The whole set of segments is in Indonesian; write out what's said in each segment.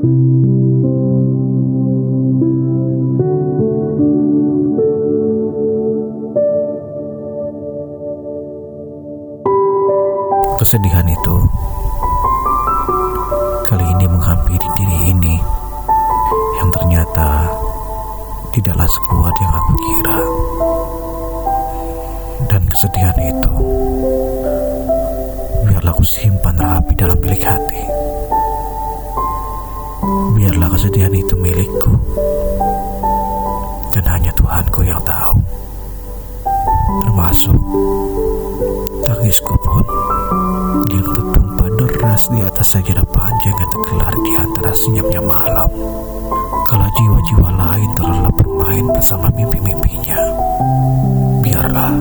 Kesedihan itu kali ini menghampiri diri ini yang ternyata tidaklah sekuat yang aku kira. Dan kesedihan itu biarlah aku simpan rapi dalam bilik hati. Biarlah kesedihan itu milikku dan hanya Tuhanku yang tahu. Termasuk tangisku pun yang tertumpah deras di atas sajadah panjang yang tergelar di antara senyapnya malam. Kalau jiwa-jiwa lain terlelap bermain bersama mimpi-mimpinya. Biarlah,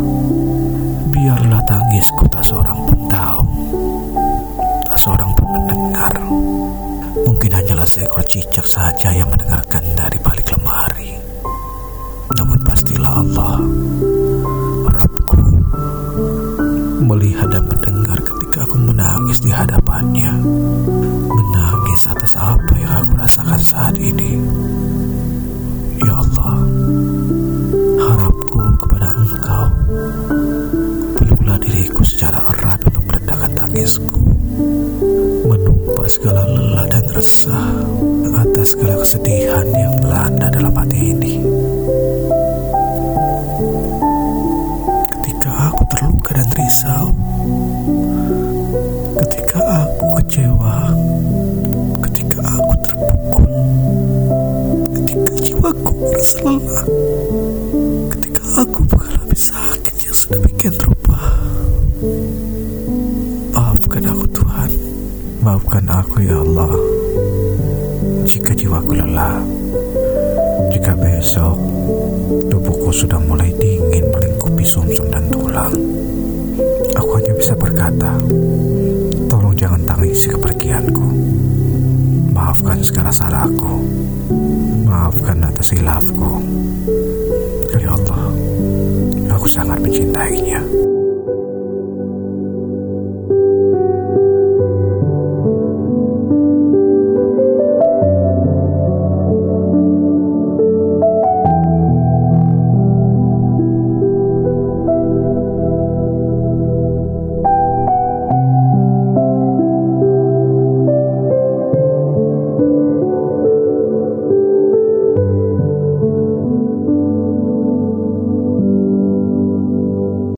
biarlah tangisku tak seorang seekor cicak saja yang mendengarkan dari balik lemari. Namun pastilah Allah, Rabbku, melihat dan mendengar ketika aku menangis di hadapannya. Menangis atas apa yang aku rasakan saat ini. Ya Allah, harapku kepada Engkau, peluklah diriku secara erat untuk meredakan tangisku, menumpas segala lelah dan resah atas segala kesedihan yang melanda dalam hati ini. Ketika aku terluka dan risau, ketika aku kecewa, ketika aku terpukul, ketika jiwaku merasa lelah, ketika aku mengalami sakit yang sedemikian rupa. Maafkan aku Tuhan, maafkan aku ya Allah. Jika jiwaku lelah, jika besok tubuhku sudah mulai dingin melingkupi sumsum dan tulang, aku hanya bisa berkata, tolong jangan tangisi kepergianku. Maafkan segala salahku. Maafkan atas hilafku. Ya Allah, aku sangat mencintainya.